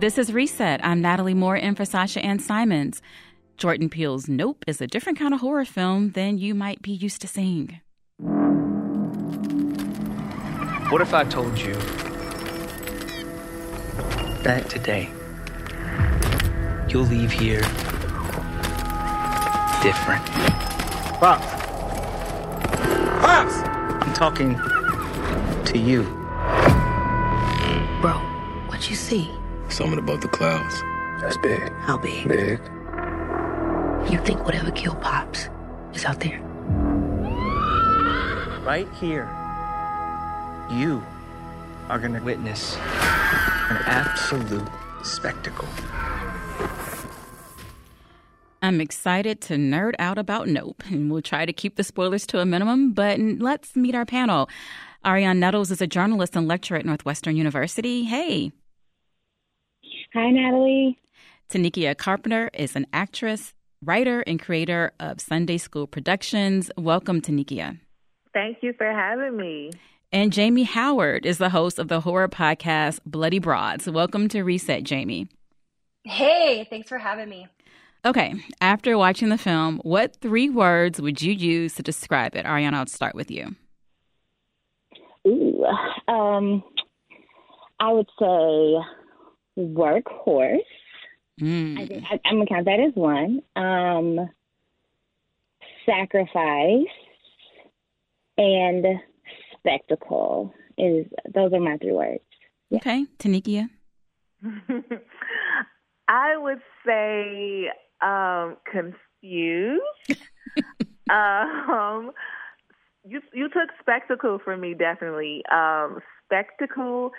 This is Reset. I'm Natalie Moore in for Sasha Ann Simons. Jordan Peele's Nope is a different kind of horror film than you might be used to seeing. What if I told you that today you'll leave here different? Pops! Pops! I'm talking to you. Bro, what you see? Something above the clouds. That's big. How big? Big. You think whatever killed Pops is out there? Right here, you are going to witness an absolute spectacle. I'm excited to nerd out about Nope, and we'll try to keep the spoilers to a minimum, but let's meet our panel. Arionne Nettles is a journalist and lecturer at Northwestern University. Hey. Hi, Natalie. Tanikia Carpenter is an actress, writer, and creator of Sunday School Productions. Welcome, Tanikia. Thank you for having me. And Jamie Howard is the host of the horror podcast Bloody Broads. Welcome to Reset, Jamie. Hey, thanks for having me. Okay, after watching the film, what three words would you use to describe it? Ariana, I'll start with you. Ooh, um, I would say workhorse. Mm. I think I, I'm gonna count that as one. Um, sacrifice and spectacle is those are my three words. Yeah. Okay, Tanikia. I would say um, confused. um, you you took spectacle for me definitely. Um, spectacle,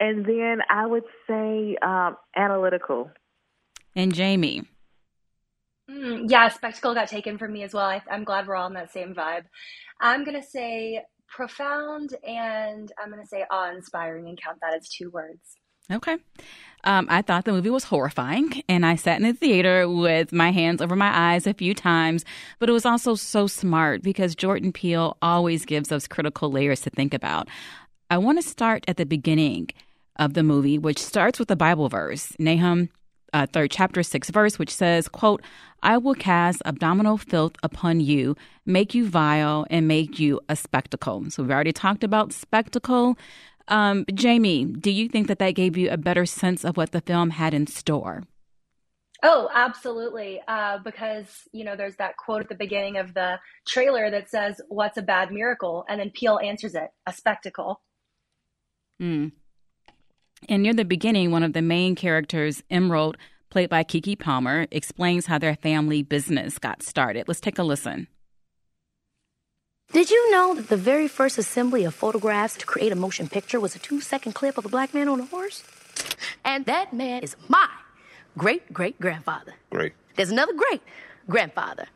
and then I would say um, analytical. And Jamie. Mm, yeah, spectacle got taken from me as well. I, I'm glad we're all in that same vibe. I'm gonna say profound, and I'm gonna say awe-inspiring, and count that as two words. Okay. Um, I thought the movie was horrifying, and I sat in the theater with my hands over my eyes a few times. But it was also so smart because Jordan Peele always gives us critical layers to think about. I want to start at the beginning of the movie, which starts with the Bible verse, Nahum uh, third chapter six verse, which says, "quote I will cast abdominal filth upon you, make you vile, and make you a spectacle." So we've already talked about spectacle. Um, Jamie, do you think that that gave you a better sense of what the film had in store? Oh, absolutely. Uh, because, you know, there's that quote at the beginning of the trailer that says, What's a bad miracle? And then Peele answers it, a spectacle. Mm. And near the beginning, one of the main characters, Emerald, played by Keke Palmer, explains how their family business got started. Let's take a listen. Did you know that the very first assembly of photographs to create a motion picture was a two second clip of a black man on a horse? And that man is my great great grandfather. Great. There's another great grandfather.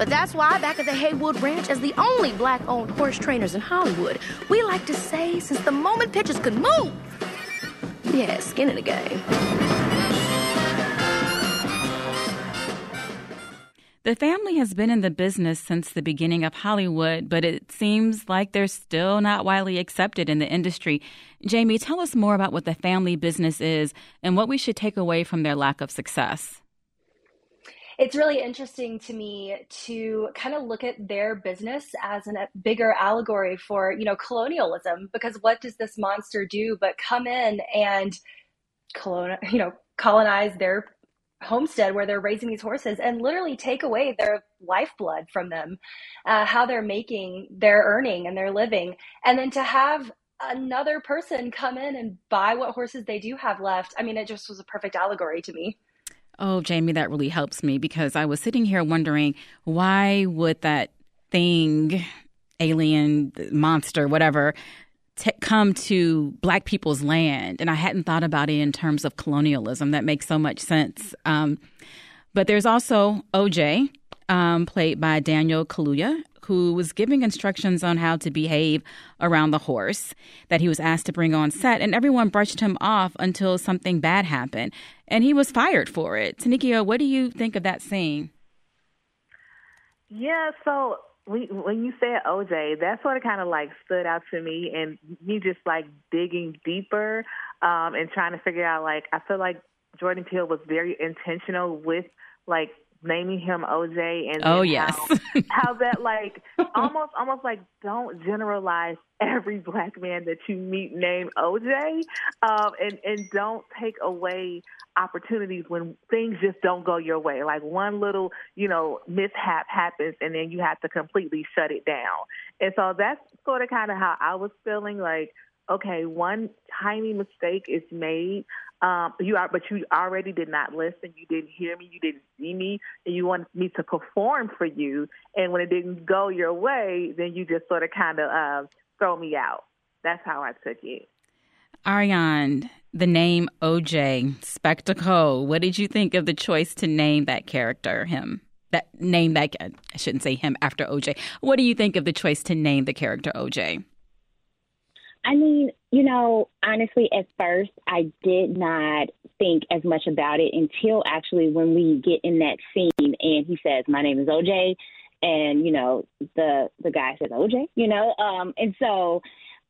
But that's why, back at the Haywood Ranch, as the only black owned horse trainers in Hollywood, we like to say since the moment pictures could move, yeah, skin in the game. The family has been in the business since the beginning of Hollywood, but it seems like they're still not widely accepted in the industry. Jamie, tell us more about what the family business is and what we should take away from their lack of success. It's really interesting to me to kind of look at their business as a bigger allegory for, you know, colonialism because what does this monster do but come in and colon, you know, colonize their homestead where they're raising these horses and literally take away their lifeblood from them, uh, how they're making their earning and their living. And then to have another person come in and buy what horses they do have left, I mean, it just was a perfect allegory to me. Oh, Jamie, that really helps me because I was sitting here wondering why would that thing, alien, monster, whatever, t- come to black people's land. And I hadn't thought about it in terms of colonialism. That makes so much sense. Um, but there's also OJ, um, played by Daniel Kaluuya, who was giving instructions on how to behave around the horse that he was asked to bring on set, and everyone brushed him off until something bad happened, and he was fired for it. Tanikia, what do you think of that scene? Yeah, so when when you said OJ, that sort of kind of like stood out to me, and me just like digging deeper um, and trying to figure out like I feel like Jordan Peele was very intentional with like naming him OJ and oh yes, how, how that like almost almost like don't generalize every black man that you meet named OJ, um, and and don't take away opportunities when things just don't go your way. Like one little you know mishap happens, and then you have to completely shut it down. And so that's sort of kind of how I was feeling like okay, one tiny mistake is made, um, you are, but you already did not listen. You didn't hear me. You didn't see me, and you wanted me to perform for you. And when it didn't go your way, then you just sort of kind of uh, throw me out. That's how I took it. Arionne, the name OJ Spectacle. What did you think of the choice to name that character him? That name that I shouldn't say him after OJ. What do you think of the choice to name the character OJ? I mean, you know, honestly, at first, I did not think as much about it until actually when we get in that scene and he says, "My name is OJ," and you know, the the guy says OJ, you know, um, and so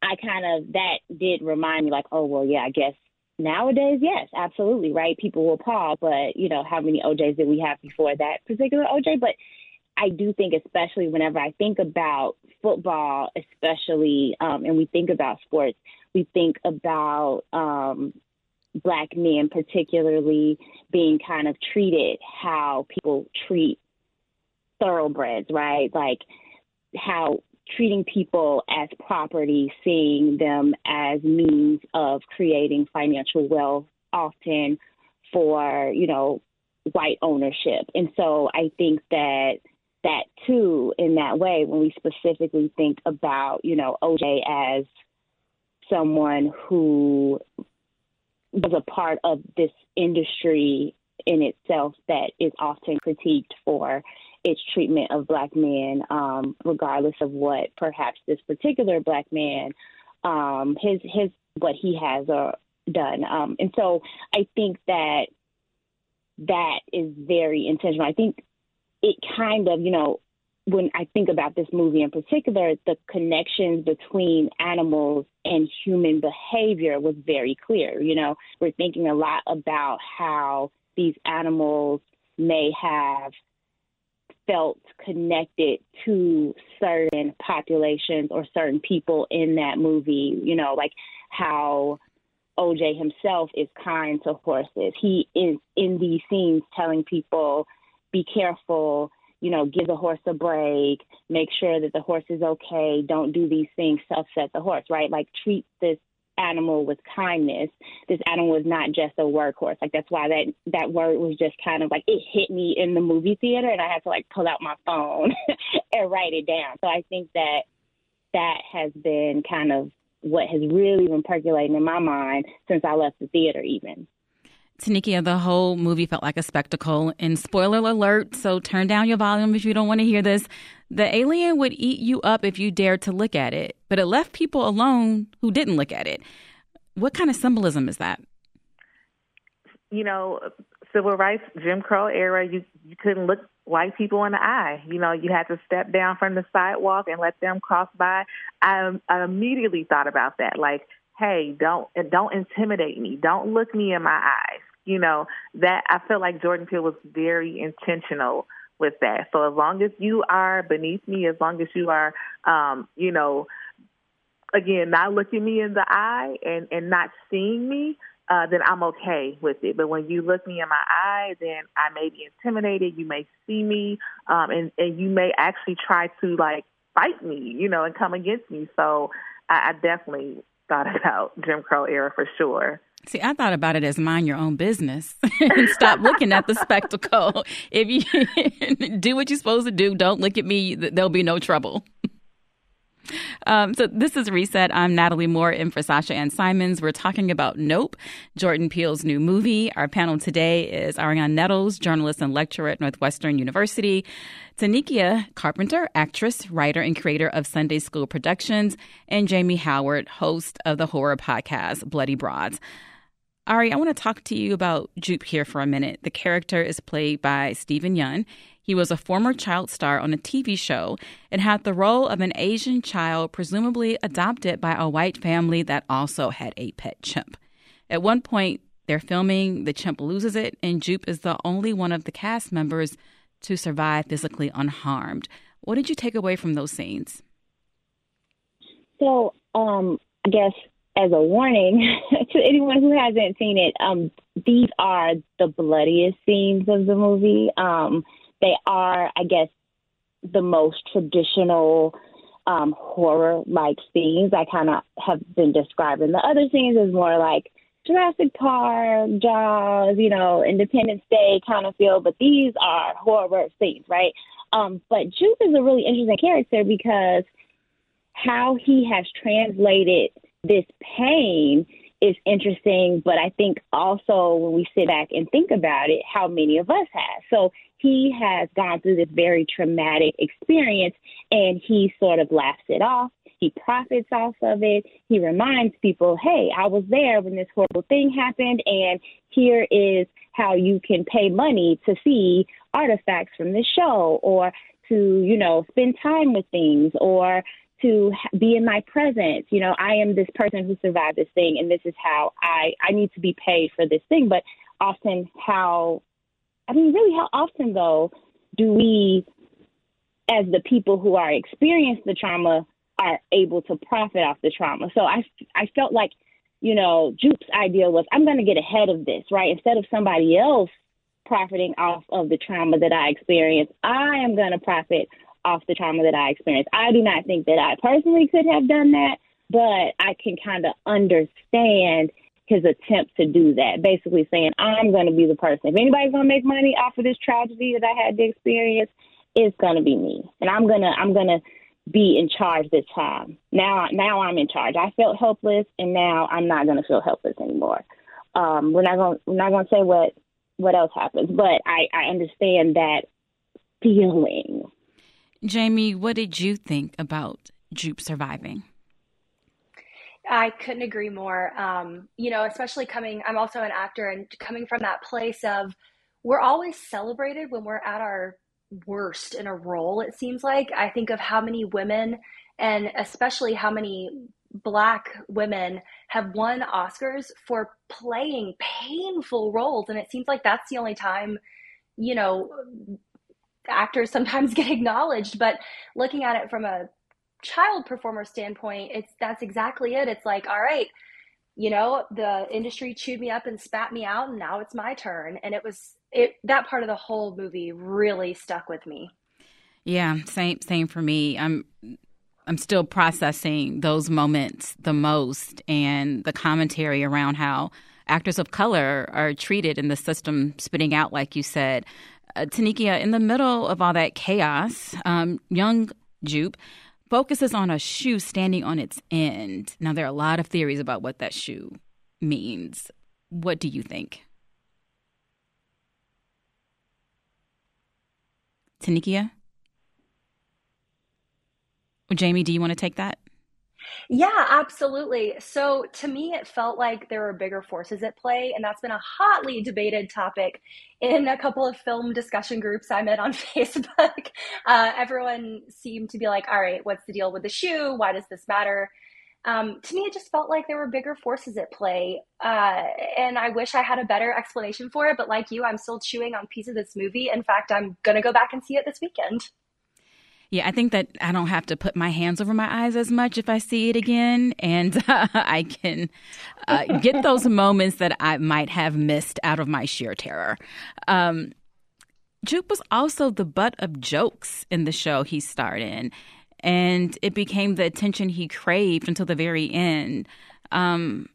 I kind of that did remind me, like, oh well, yeah, I guess nowadays, yes, absolutely, right? People will pause, but you know, how many OJs did we have before that particular OJ? But I do think, especially whenever I think about football, especially, um, and we think about sports, we think about um, black men, particularly being kind of treated how people treat thoroughbreds, right? Like how treating people as property, seeing them as means of creating financial wealth, often for, you know, white ownership. And so I think that that too in that way when we specifically think about, you know, OJ as someone who was a part of this industry in itself that is often critiqued for its treatment of black men, um, regardless of what perhaps this particular black man, um, his his what he has uh, done. Um, and so I think that that is very intentional. I think it kind of, you know, when I think about this movie in particular, the connections between animals and human behavior was very clear. You know, we're thinking a lot about how these animals may have felt connected to certain populations or certain people in that movie. You know, like how OJ himself is kind to horses. He is in these scenes telling people be careful, you know, give the horse a break, make sure that the horse is okay, don't do these things self set the horse, right? Like treat this animal with kindness. This animal is not just a workhorse. Like that's why that that word was just kind of like it hit me in the movie theater and I had to like pull out my phone and write it down. So I think that that has been kind of what has really been percolating in my mind since I left the theater even. Tanikia, the whole movie felt like a spectacle. And spoiler alert, so turn down your volume if you don't want to hear this. The alien would eat you up if you dared to look at it, but it left people alone who didn't look at it. What kind of symbolism is that? You know, civil rights, Jim Crow era, you, you couldn't look white people in the eye. You know, you had to step down from the sidewalk and let them cross by. I, I immediately thought about that. Like, hey, don't don't intimidate me. Don't look me in my eyes you know, that I feel like Jordan Peele was very intentional with that. So as long as you are beneath me, as long as you are, um, you know, again, not looking me in the eye and, and not seeing me, uh, then I'm okay with it. But when you look me in my eye, then I may be intimidated. You may see me, um, and, and you may actually try to like fight me, you know, and come against me. So I, I definitely thought about Jim Crow era for sure. See, I thought about it as mind your own business and stop looking at the spectacle. If you do what you're supposed to do, don't look at me, there'll be no trouble. Um, so this is Reset. I'm Natalie Moore in for Sasha Ann Simons. We're talking about Nope, Jordan Peele's new movie. Our panel today is Arionne Nettles, journalist and lecturer at Northwestern University, Tanikia Carpenter, actress, writer, and creator of Sunday School Productions, and Jamie Howard, host of the horror podcast Bloody Broads. Ari, I want to talk to you about Jupe here for a minute. The character is played by Steven Yeun. He was a former child star on a TV show and had the role of an Asian child, presumably adopted by a white family that also had a pet chimp. At one point, they're filming, the chimp loses it, and Jupe is the only one of the cast members to survive physically unharmed. What did you take away from those scenes? So, um, I guess as a warning to anyone who hasn't seen it, um, these are the bloodiest scenes of the movie. Um, they are, I guess, the most traditional um, horror like scenes. I kind of have been describing the other scenes as more like Jurassic Park, Jaws, you know, Independence Day kind of feel, but these are horror scenes, right? Um, but Jupe is a really interesting character because how he has translated this pain is interesting, but I think also when we sit back and think about it, how many of us have. So he has gone through this very traumatic experience and he sort of laughs it off. He profits off of it. He reminds people, hey, I was there when this horrible thing happened, and here is how you can pay money to see artifacts from this show or to, you know, spend time with things or to be in my presence. You know, I am this person who survived this thing, and this is how I I need to be paid for this thing. But often, how I mean, really, how often though do we, as the people who are experiencing the trauma, are able to profit off the trauma? So I I felt like, you know, Jupe's idea was I'm going to get ahead of this, right? Instead of somebody else profiting off of the trauma that I experienced, I am going to profit off the trauma that I experienced. I do not think that I personally could have done that, but I can kind of understand his attempt to do that. Basically saying, I'm going to be the person. If anybody's going to make money off of this tragedy that I had to experience, it's going to be me. And I'm going to, I'm going to be in charge this time. Now, now I'm in charge. I felt helpless and now I'm not going to feel helpless anymore. Um, we're not going, we're not going to say what, what else happens, but I, I understand that feeling Jamie, what did you think about Jupe surviving? I couldn't agree more. Um, you know, especially coming, I'm also an actor and coming from that place of we're always celebrated when we're at our worst in a role, it seems like. I think of how many women and especially how many black women have won Oscars for playing painful roles. And it seems like that's the only time, you know, actors sometimes get acknowledged, but looking at it from a child performer standpoint, it's that's exactly it. It's like, all right, you know, the industry chewed me up and spat me out, and now it's my turn. And it was it that part of the whole movie really stuck with me. Yeah, same same for me. I'm I'm still processing those moments the most and the commentary around how actors of color are treated in the system spitting out like you said uh, Tanikia, in the middle of all that chaos, um, young Jupe focuses on a shoe standing on its end. Now, there are a lot of theories about what that shoe means. What do you think? Tanikia? Jamie, do you want to take that? Yeah, absolutely. So to me, it felt like there were bigger forces at play, and that's been a hotly debated topic in a couple of film discussion groups I'm in on Facebook. Uh, everyone seemed to be like, all right, what's the deal with the shoe? Why does this matter? Um, to me, it just felt like there were bigger forces at play. Uh, and I wish I had a better explanation for it. But like you, I'm still chewing on pieces of this movie. In fact, I'm going to go back and see it this weekend. Yeah, I think that I don't have to put my hands over my eyes as much if I see it again, and uh, I can uh, get those moments that I might have missed out of my sheer terror. Um, Jupe was also the butt of jokes in the show he starred in, and it became the attention he craved until the very end. Um,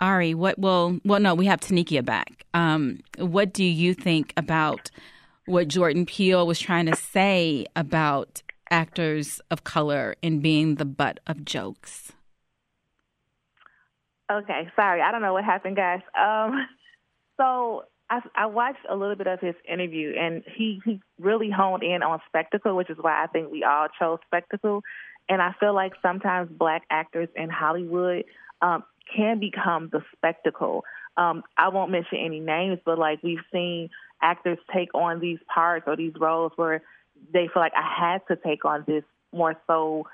Ari, what will? Well, no, we have Tanikia back. Um, what do you think about? what Jordan Peele was trying to say about actors of color and being the butt of jokes? Okay, sorry, I don't know what happened, guys. Um, so I, I watched a little bit of his interview, and he he really honed in on spectacle, which is why I think we all chose spectacle. And I feel like sometimes black actors in Hollywood um, can become the spectacle um, I won't mention any names, but like we've seen actors take on these parts or these roles where they feel like I had to take on this more so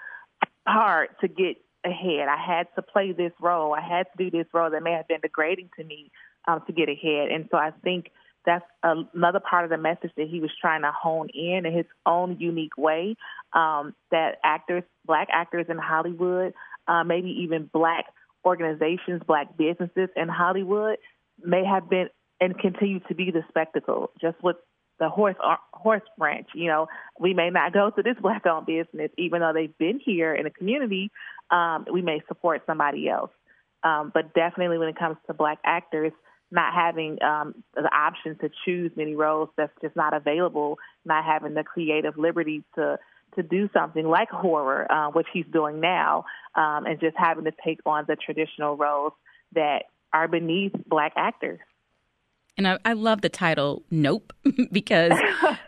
part to get ahead. I had to play this role. I had to do this role that may have been degrading to me um, to get ahead. And so I think that's another part of the message that he was trying to hone in in his own unique way. Um, that actors, black actors in Hollywood, uh, maybe even black organizations, black businesses in Hollywood, may have been and continue to be the spectacle. Just with the horse uh, horse branch, you know, we may not go to this black-owned business, even though they've been here in the community. Um, we may support somebody else, um, but definitely when it comes to black actors not having um, the option to choose many roles that's just not available, not having the creative liberty to to do something like horror, uh, which he's doing now, um, and just having to take on the traditional roles that are beneath black actors. And I, I love the title Nope because,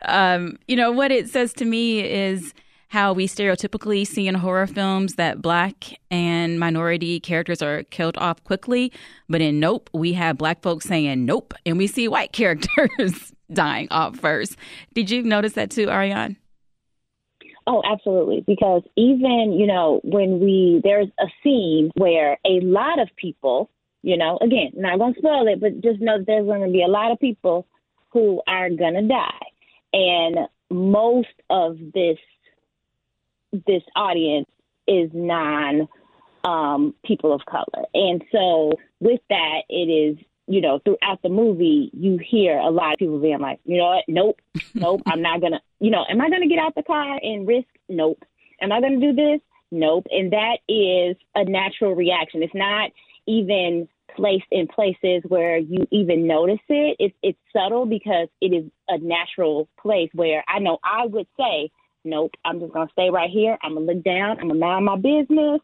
um, you know, what it says to me is how we stereotypically see in horror films that black and minority characters are killed off quickly. But in Nope, we have black folks saying nope, and we see white characters dying off first. Did you notice that too, Arionne? Oh, absolutely. Because even, you know, when we, there's a scene where a lot of people, you know, again, not going to spoil it, but just know that there's going to be a lot of people who are going to die. And most of this this audience is non um, people of color. And so with that, it is, you know, throughout the movie, you hear a lot of people being like, you know what? Nope, nope, I'm not going to, you know, am I going to get out the car and risk? Nope. Am I going to do this? Nope. And that is a natural reaction. It's not even placed in places where you even notice it. It's, it's subtle because it is a natural place where I know I would say, nope, I'm just going to stay right here. I'm going to look down. I'm going to mind my business.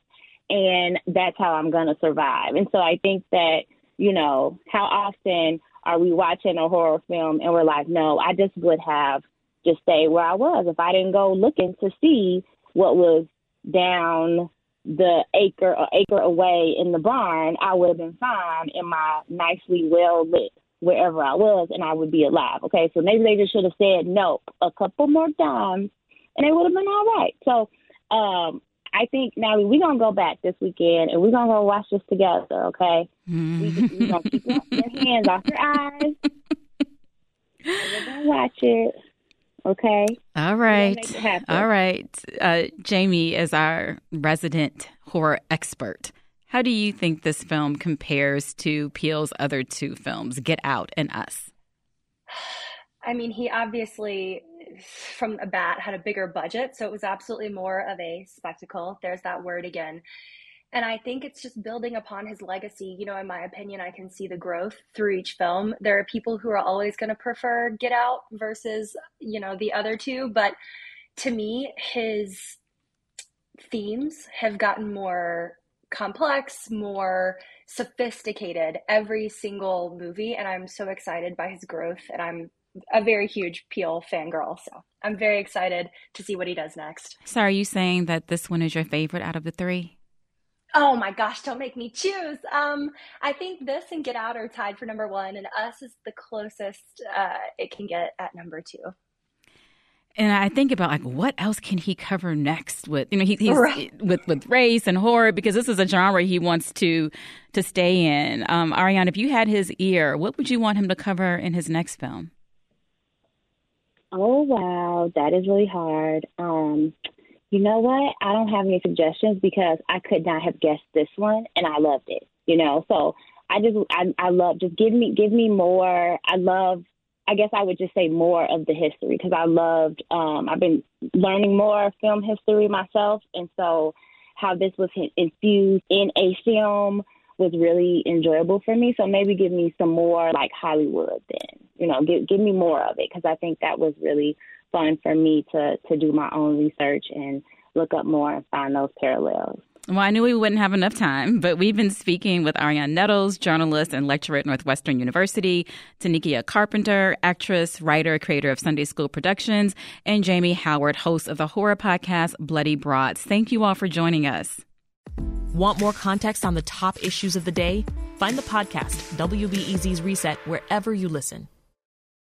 And that's how I'm going to survive. And so I think that, you know, how often are we watching a horror film and we're like, no, I just would have just stayed where I was if I didn't go looking to see what was down the acre or acre away in the barn, I would have been fine in my nicely well lit wherever I was and I would be alive. Okay, so maybe they just should have said nope a couple more times and they would have been all right. So um, I think now we're gonna go back this weekend and we're gonna go watch this together. Okay, mm-hmm. we, we're gonna keep your, hands off your eyes. we're gonna watch it. Okay. All right. All right. Uh, Jamie is our resident horror expert. How do you think this film compares to Peele's other two films, Get Out and Us? I mean, he obviously from a bat had a bigger budget, so it was absolutely more of a spectacle. There's that word again. And I think it's just building upon his legacy. You know, in my opinion, I can see the growth through each film. There are people who are always going to prefer Get Out versus, you know, the other two. But to me, his themes have gotten more complex, more sophisticated every single movie. And I'm so excited by his growth. And I'm a very huge Peele fangirl. So I'm very excited to see what he does next. So are you saying that this one is your favorite out of the three? Oh my gosh, don't make me choose. Um, I think this and Get Out are tied for number one, and Us is the closest uh, it can get at number two. And I think about like what else can he cover next with you know he, he's right. with with race and horror because this is a genre he wants to to stay in. Um, Arionne, if you had his ear, what would you want him to cover in his next film? Oh wow, that is really hard. Um, you know what? I don't have any suggestions because I could not have guessed this one, and I loved it. You know, so I just I I love just give me give me more. I love. I guess I would just say more of the history because I loved. Um, I've been learning more film history myself, and so how this was infused in a film was really enjoyable for me. So maybe give me some more like Hollywood then. You know, give give me more of it because I think that was really fun for me to to do my own research and look up more and find those parallels. Well, I knew we wouldn't have enough time, but we've been speaking with Arionne Nettles, journalist and lecturer at Northwestern University, Tanikia Carpenter, actress, writer, creator of Sunday School Productions, and Jamie Howard, host of the horror podcast Bloody Broads. Thank you all for joining us. Want more context on the top issues of the day? Find the podcast, WBEZ's Reset, wherever you listen.